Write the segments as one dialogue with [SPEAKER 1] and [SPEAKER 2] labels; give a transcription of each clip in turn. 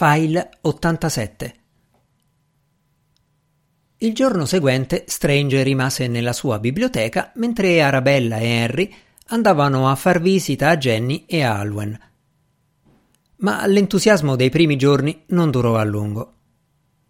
[SPEAKER 1] File 87 Il giorno seguente Strange rimase nella sua biblioteca mentre Arabella e Harry andavano a far visita a Jenny e a Alwen. Ma l'entusiasmo dei primi giorni non durò a lungo.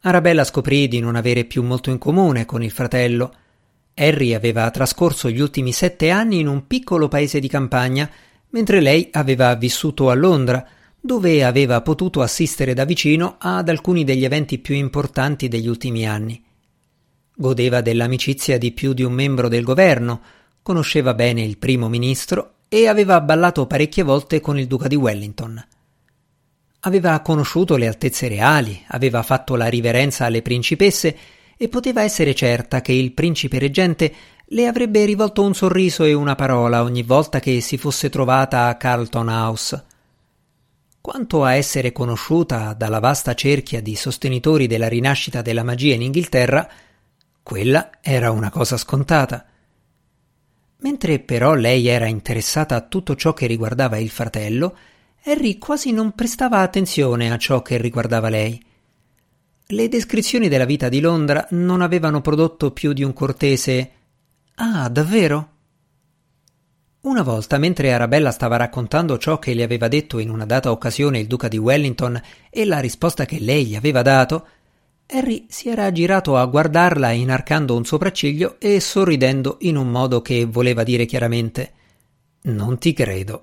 [SPEAKER 1] Arabella scoprì di non avere più molto in comune con il fratello. Harry aveva trascorso gli ultimi sette anni in un piccolo paese di campagna, mentre lei aveva vissuto a Londra, dove aveva potuto assistere da vicino ad alcuni degli eventi più importanti degli ultimi anni. Godeva dell'amicizia di più di un membro del governo, conosceva bene il primo ministro e aveva ballato parecchie volte con il duca di Wellington. Aveva conosciuto le altezze reali, aveva fatto la riverenza alle principesse e poteva essere certa che il principe reggente le avrebbe rivolto un sorriso e una parola ogni volta che si fosse trovata a Carlton House. Quanto a essere conosciuta dalla vasta cerchia di sostenitori della rinascita della magia in Inghilterra, quella era una cosa scontata. Mentre però lei era interessata a tutto ciò che riguardava il fratello, Harry quasi non prestava attenzione a ciò che riguardava lei. Le descrizioni della vita di Londra non avevano prodotto più di un cortese Ah, davvero? Una volta, mentre Arabella stava raccontando ciò che le aveva detto in una data occasione il duca di Wellington e la risposta che lei gli aveva dato, Harry si era girato a guardarla inarcando un sopracciglio e sorridendo in un modo che voleva dire chiaramente Non ti credo.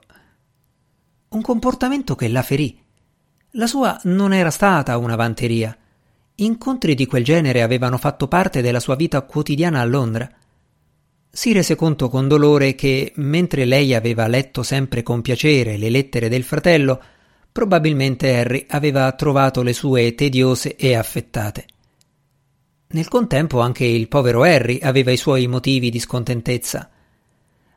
[SPEAKER 1] Un comportamento che la ferì. La sua non era stata una vanteria. Incontri di quel genere avevano fatto parte della sua vita quotidiana a Londra si rese conto con dolore che, mentre lei aveva letto sempre con piacere le lettere del fratello, probabilmente Harry aveva trovato le sue tediose e affettate. Nel contempo anche il povero Harry aveva i suoi motivi di scontentezza.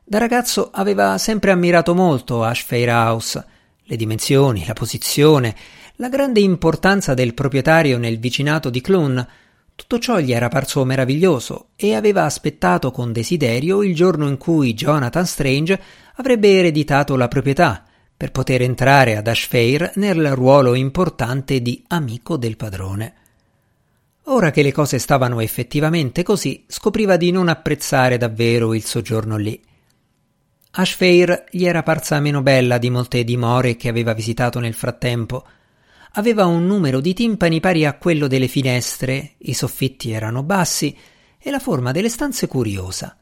[SPEAKER 1] Da ragazzo aveva sempre ammirato molto Ashfair House, le dimensioni, la posizione, la grande importanza del proprietario nel vicinato di Clun, tutto ciò gli era parso meraviglioso e aveva aspettato con desiderio il giorno in cui Jonathan Strange avrebbe ereditato la proprietà per poter entrare ad Ashfair nel ruolo importante di amico del padrone. Ora che le cose stavano effettivamente così, scopriva di non apprezzare davvero il soggiorno lì. Ashfair gli era parsa meno bella di molte dimore che aveva visitato nel frattempo, aveva un numero di timpani pari a quello delle finestre, i soffitti erano bassi e la forma delle stanze curiosa.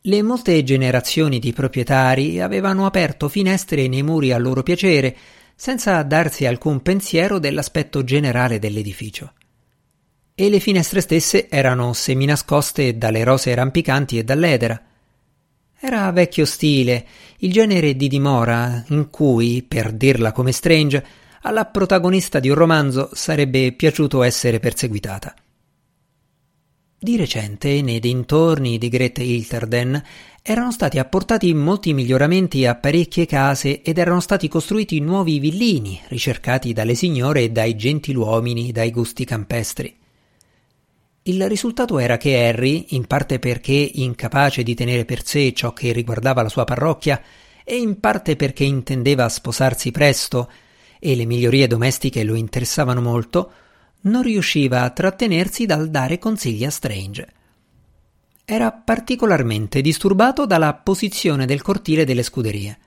[SPEAKER 1] Le molte generazioni di proprietari avevano aperto finestre nei muri a loro piacere, senza darsi alcun pensiero dell'aspetto generale dell'edificio. E le finestre stesse erano seminascoste dalle rose rampicanti e dall'edera. Era vecchio stile, il genere di dimora in cui, per dirla come Strange, alla protagonista di un romanzo sarebbe piaciuto essere perseguitata. Di recente, nei dintorni di Great Hilterden, erano stati apportati molti miglioramenti a parecchie case ed erano stati costruiti nuovi villini, ricercati dalle signore e dai gentiluomini dai gusti campestri. Il risultato era che Harry, in parte perché incapace di tenere per sé ciò che riguardava la sua parrocchia, e in parte perché intendeva sposarsi presto e le migliorie domestiche lo interessavano molto, non riusciva a trattenersi dal dare consigli a Strange. Era particolarmente disturbato dalla posizione del cortile delle scuderie.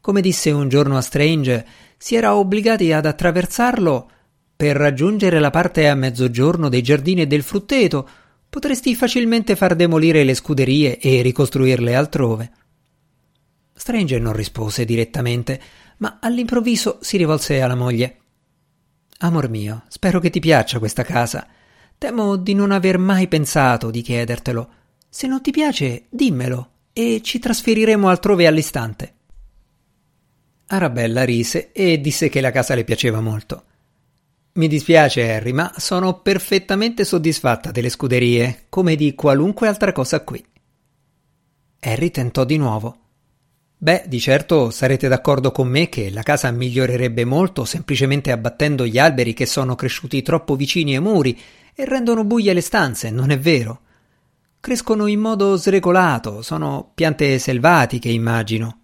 [SPEAKER 1] Come disse un giorno a Strange, si era obbligati ad attraversarlo per raggiungere la parte a mezzogiorno dei giardini e del frutteto, potresti facilmente far demolire le scuderie e ricostruirle altrove. Strange non rispose direttamente, ma all'improvviso si rivolse alla moglie. Amor mio, spero che ti piaccia questa casa. Temo di non aver mai pensato di chiedertelo. Se non ti piace, dimmelo e ci trasferiremo altrove all'istante. Arabella rise e disse che la casa le piaceva molto. Mi dispiace, Harry, ma sono perfettamente soddisfatta delle scuderie, come di qualunque altra cosa qui. Harry tentò di nuovo. Beh, di certo sarete d'accordo con me che la casa migliorerebbe molto semplicemente abbattendo gli alberi che sono cresciuti troppo vicini ai muri e rendono buie le stanze, non è vero? Crescono in modo sregolato, sono piante selvatiche, immagino.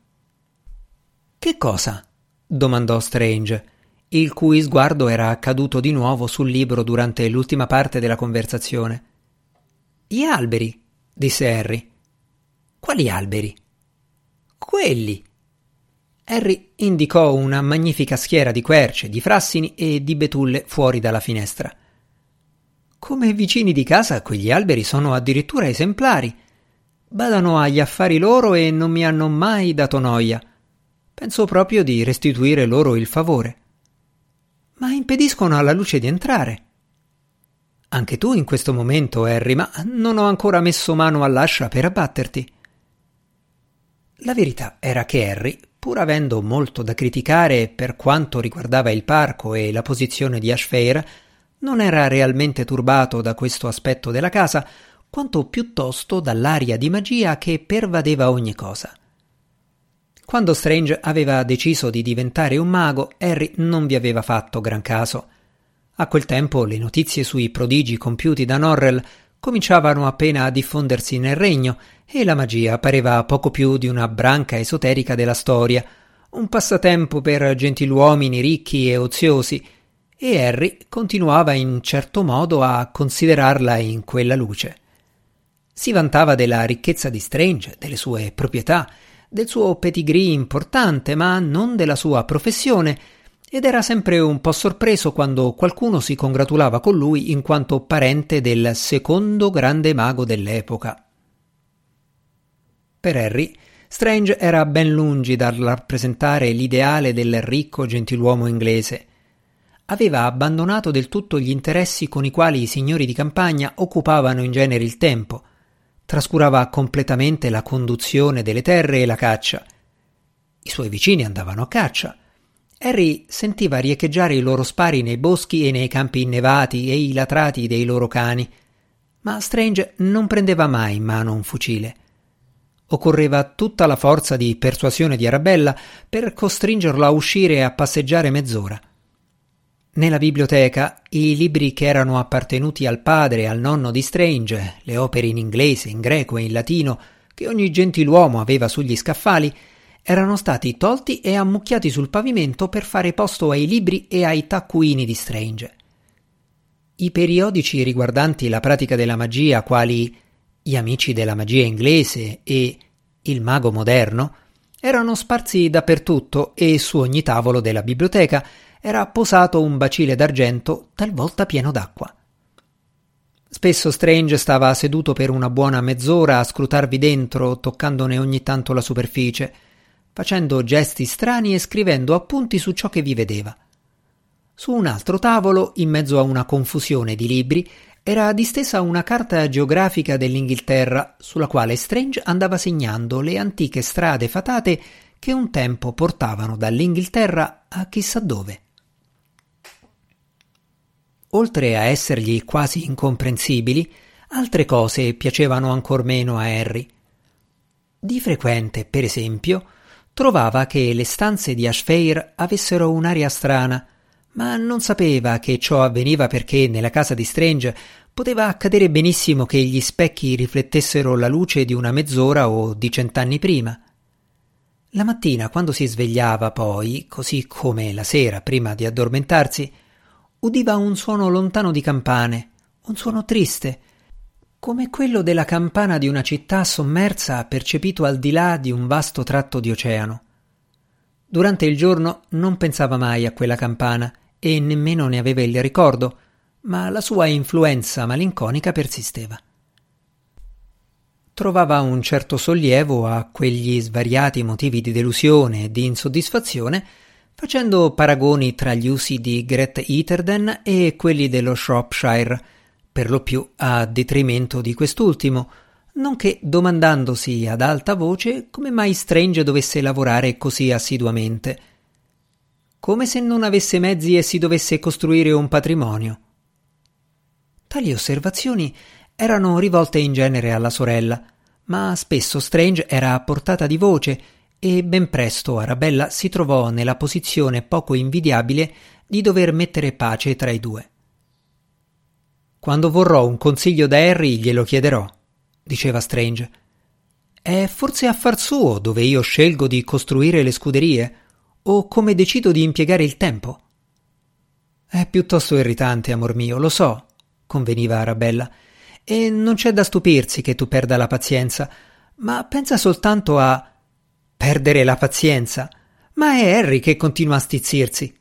[SPEAKER 1] Che cosa? domandò Strange. il cui sguardo era caduto di nuovo sul libro durante l'ultima parte della conversazione. Gli alberi, disse Harry. Quali alberi? Quelli. Harry indicò una magnifica schiera di querce, di frassini e di betulle fuori dalla finestra. Come vicini di casa quegli alberi sono addirittura esemplari. Badano agli affari loro e non mi hanno mai dato noia. Penso proprio di restituire loro il favore. Ma impediscono alla luce di entrare. Anche tu in questo momento, Harry, ma non ho ancora messo mano all'ascia per abbatterti. La verità era che Harry, pur avendo molto da criticare per quanto riguardava il parco e la posizione di Ashfair, non era realmente turbato da questo aspetto della casa, quanto piuttosto dall'aria di magia che pervadeva ogni cosa. Quando Strange aveva deciso di diventare un mago, Harry non vi aveva fatto gran caso. A quel tempo le notizie sui prodigi compiuti da Norrell cominciavano appena a diffondersi nel regno e la magia pareva poco più di una branca esoterica della storia, un passatempo per gentiluomini ricchi e oziosi, e Harry continuava in certo modo a considerarla in quella luce. Si vantava della ricchezza di Strange, delle sue proprietà, del suo pedigree importante, ma non della sua professione, ed era sempre un po' sorpreso quando qualcuno si congratulava con lui in quanto parente del secondo grande mago dell'epoca. Per Harry, Strange era ben lungi dal rappresentare l'ideale del ricco gentiluomo inglese. Aveva abbandonato del tutto gli interessi con i quali i signori di campagna occupavano in genere il tempo. Trascurava completamente la conduzione delle terre e la caccia. I suoi vicini andavano a caccia Harry sentiva riecheggiare i loro spari nei boschi e nei campi innevati e i latrati dei loro cani, ma Strange non prendeva mai in mano un fucile. Occorreva tutta la forza di persuasione di Arabella per costringerlo a uscire e a passeggiare mezz'ora. Nella biblioteca i libri che erano appartenuti al padre e al nonno di Strange, le opere in inglese, in greco e in latino che ogni gentiluomo aveva sugli scaffali, erano stati tolti e ammucchiati sul pavimento per fare posto ai libri e ai taccuini di Strange. I periodici riguardanti la pratica della magia, quali Gli amici della magia inglese e Il mago moderno, erano sparsi dappertutto e su ogni tavolo della biblioteca era posato un bacile d'argento talvolta pieno d'acqua. Spesso Strange stava seduto per una buona mezz'ora a scrutarvi dentro, toccandone ogni tanto la superficie, facendo gesti strani e scrivendo appunti su ciò che vi vedeva. Su un altro tavolo, in mezzo a una confusione di libri, era distesa una carta geografica dell'Inghilterra sulla quale Strange andava segnando le antiche strade fatate che un tempo portavano dall'Inghilterra a chissà dove. Oltre a essergli quasi incomprensibili, altre cose piacevano ancor meno a Harry. Di frequente, per esempio, Trovava che le stanze di Ashfair avessero un'aria strana, ma non sapeva che ciò avveniva perché nella casa di Strange poteva accadere benissimo che gli specchi riflettessero la luce di una mezz'ora o di cent'anni prima. La mattina, quando si svegliava poi, così come la sera prima di addormentarsi, udiva un suono lontano di campane, un suono triste, come quello della campana di una città sommersa percepito al di là di un vasto tratto di oceano. Durante il giorno non pensava mai a quella campana e nemmeno ne aveva il ricordo, ma la sua influenza malinconica persisteva. Trovava un certo sollievo a quegli svariati motivi di delusione e di insoddisfazione, facendo paragoni tra gli usi di Gret Eterden e quelli dello Shropshire, per lo più a detrimento di quest'ultimo, nonché domandandosi ad alta voce come mai Strange dovesse lavorare così assiduamente. Come se non avesse mezzi e si dovesse costruire un patrimonio. Tali osservazioni erano rivolte in genere alla sorella, ma spesso Strange era a portata di voce e ben presto Arabella si trovò nella posizione poco invidiabile di dover mettere pace tra i due. Quando vorrò un consiglio da Harry glielo chiederò, diceva Strange. È forse affar suo dove io scelgo di costruire le scuderie o come decido di impiegare il tempo. È piuttosto irritante, amor mio, lo so, conveniva Arabella, e non c'è da stupirsi che tu perda la pazienza, ma pensa soltanto a perdere la pazienza. Ma è Harry che continua a stizzirsi.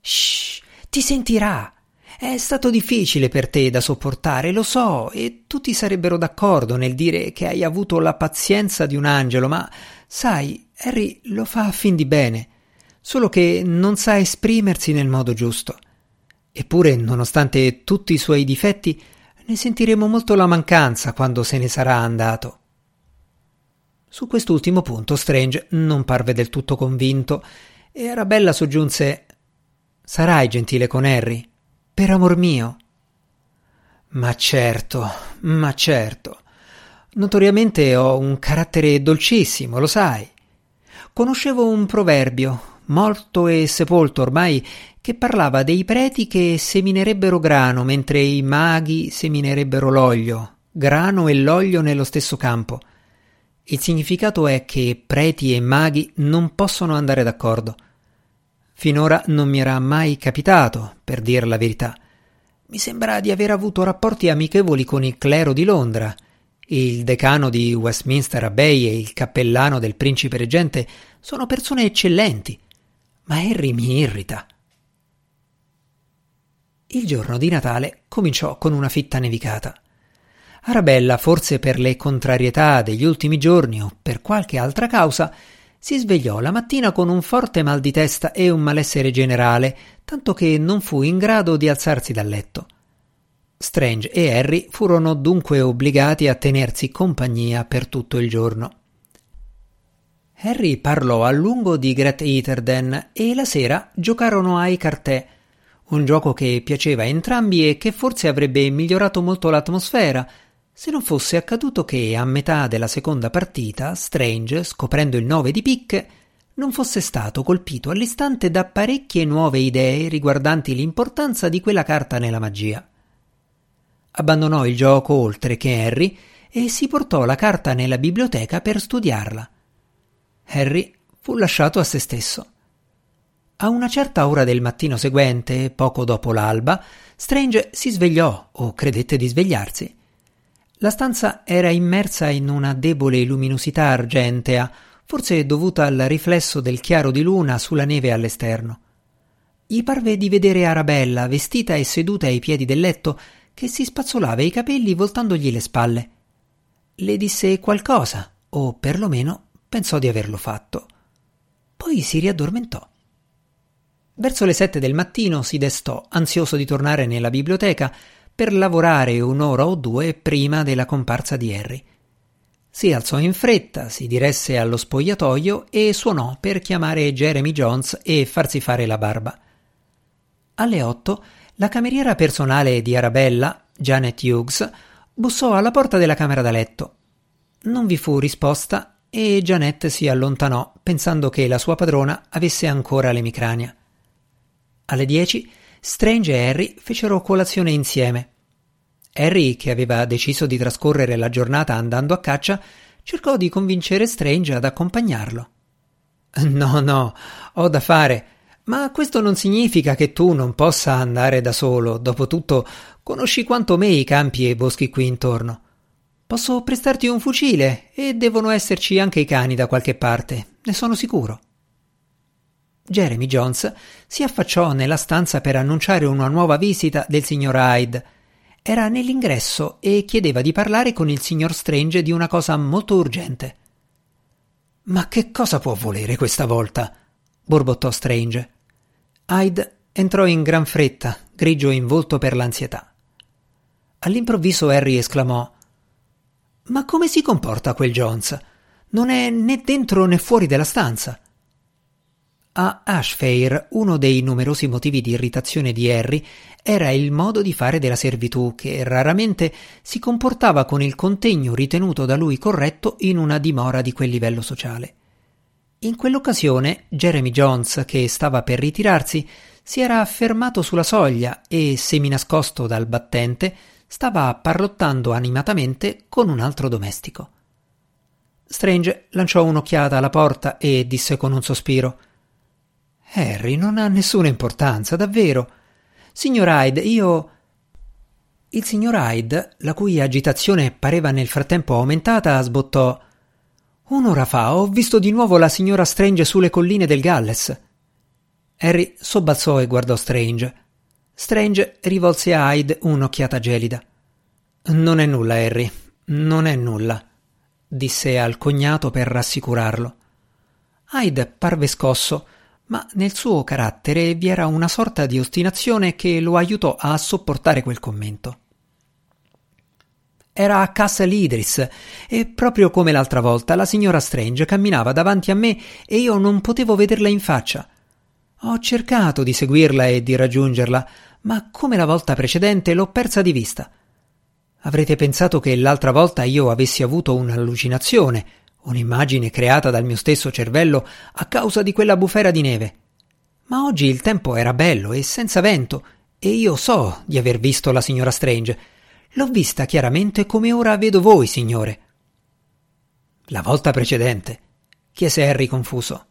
[SPEAKER 1] Shh, ti sentirà. È stato difficile per te da sopportare, lo so, e tutti sarebbero d'accordo nel dire che hai avuto la pazienza di un angelo, ma sai, Harry lo fa a fin di bene, solo che non sa esprimersi nel modo giusto. Eppure, nonostante tutti i suoi difetti, ne sentiremo molto la mancanza quando se ne sarà andato. Su quest'ultimo punto Strange non parve del tutto convinto e Arabella soggiunse Sarai gentile con Harry? Per amor mio. Ma certo, ma certo. Notoriamente ho un carattere dolcissimo, lo sai. Conoscevo un proverbio, morto e sepolto ormai, che parlava dei preti che seminerebbero grano mentre i maghi seminerebbero l'olio, grano e l'olio nello stesso campo. Il significato è che preti e maghi non possono andare d'accordo. Finora non mi era mai capitato, per dir la verità. Mi sembra di aver avuto rapporti amichevoli con il clero di Londra. Il decano di Westminster Abbey e il cappellano del principe reggente sono persone eccellenti, ma Harry mi irrita. Il giorno di Natale cominciò con una fitta nevicata. Arabella, forse per le contrarietà degli ultimi giorni o per qualche altra causa, si svegliò la mattina con un forte mal di testa e un malessere generale, tanto che non fu in grado di alzarsi dal letto. Strange e Harry furono dunque obbligati a tenersi compagnia per tutto il giorno. Harry parlò a lungo di Great Eaterden e la sera giocarono ai cartè, un gioco che piaceva a entrambi e che forse avrebbe migliorato molto l'atmosfera, se non fosse accaduto che a metà della seconda partita Strange, scoprendo il 9 di picche, non fosse stato colpito all'istante da parecchie nuove idee riguardanti l'importanza di quella carta nella magia. Abbandonò il gioco oltre che Harry e si portò la carta nella biblioteca per studiarla. Harry fu lasciato a se stesso. A una certa ora del mattino seguente, poco dopo l'alba, Strange si svegliò o credette di svegliarsi. La stanza era immersa in una debole luminosità argentea, forse dovuta al riflesso del chiaro di luna sulla neve all'esterno. Gli parve di vedere Arabella vestita e seduta ai piedi del letto, che si spazzolava i capelli voltandogli le spalle. Le disse qualcosa, o perlomeno pensò di averlo fatto. Poi si riaddormentò. Verso le sette del mattino si destò, ansioso di tornare nella biblioteca, per lavorare un'ora o due prima della comparsa di Harry. Si alzò in fretta, si diresse allo spogliatoio e suonò per chiamare Jeremy Jones e farsi fare la barba. Alle otto la cameriera personale di Arabella, Janet Hughes, bussò alla porta della camera da letto. Non vi fu risposta e Janet si allontanò pensando che la sua padrona avesse ancora l'emicrania. Alle dieci Strange e Harry fecero colazione insieme. Harry, che aveva deciso di trascorrere la giornata andando a caccia, cercò di convincere Strange ad accompagnarlo. No, no, ho da fare. Ma questo non significa che tu non possa andare da solo. Dopotutto, conosci quanto me i campi e i boschi qui intorno. Posso prestarti un fucile e devono esserci anche i cani da qualche parte, ne sono sicuro. Jeremy Jones si affacciò nella stanza per annunciare una nuova visita del signor Hyde. Era nell'ingresso e chiedeva di parlare con il signor Strange di una cosa molto urgente. Ma che cosa può volere questa volta? borbottò Strange. Hyde entrò in gran fretta, grigio in volto per l'ansietà. All'improvviso Harry esclamò Ma come si comporta quel Jones? Non è né dentro né fuori della stanza. A Ashfair uno dei numerosi motivi di irritazione di Harry era il modo di fare della servitù che raramente si comportava con il contegno ritenuto da lui corretto in una dimora di quel livello sociale. In quell'occasione Jeremy Jones, che stava per ritirarsi, si era fermato sulla soglia e, seminascosto dal battente, stava parlottando animatamente con un altro domestico. Strange lanciò un'occhiata alla porta e disse con un sospiro Harry non ha nessuna importanza, davvero. Signor Hyde, io. Il signor Hyde, la cui agitazione pareva nel frattempo aumentata, sbottò. Un'ora fa ho visto di nuovo la signora Strange sulle colline del Galles. Harry sobbalzò e guardò Strange. Strange rivolse a Hyde un'occhiata gelida. Non è nulla, Harry, non è nulla, disse al cognato per rassicurarlo. Hyde parve scosso, ma nel suo carattere vi era una sorta di ostinazione che lo aiutò a sopportare quel commento. Era a Castle Idris e proprio come l'altra volta la signora Strange camminava davanti a me e io non potevo vederla in faccia. Ho cercato di seguirla e di raggiungerla, ma come la volta precedente l'ho persa di vista. Avrete pensato che l'altra volta io avessi avuto un'allucinazione, un'immagine creata dal mio stesso cervello a causa di quella bufera di neve. Ma oggi il tempo era bello e senza vento, e io so di aver visto la signora Strange L'ho vista chiaramente come ora vedo voi, signore. La volta precedente, chiese Harry confuso.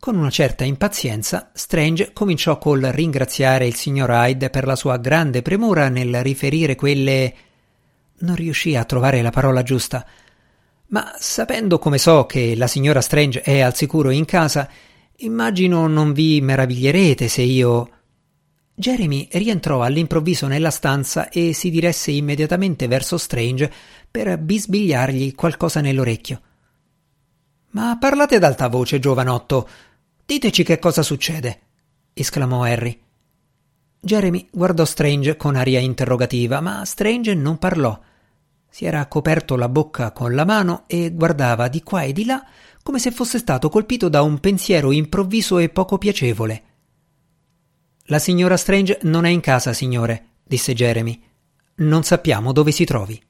[SPEAKER 1] Con una certa impazienza, Strange cominciò col ringraziare il signor Hyde per la sua grande premura nel riferire quelle. Non riuscì a trovare la parola giusta. Ma sapendo come so che la signora Strange è al sicuro in casa, immagino non vi meraviglierete se io. Jeremy rientrò all'improvviso nella stanza e si diresse immediatamente verso Strange per bisbigliargli qualcosa nell'orecchio. Ma parlate ad alta voce, giovanotto. Diteci che cosa succede, esclamò Harry. Jeremy guardò Strange con aria interrogativa, ma Strange non parlò. Si era coperto la bocca con la mano e guardava di qua e di là come se fosse stato colpito da un pensiero improvviso e poco piacevole. La signora Strange non è in casa, signore, disse Jeremy. Non sappiamo dove si trovi.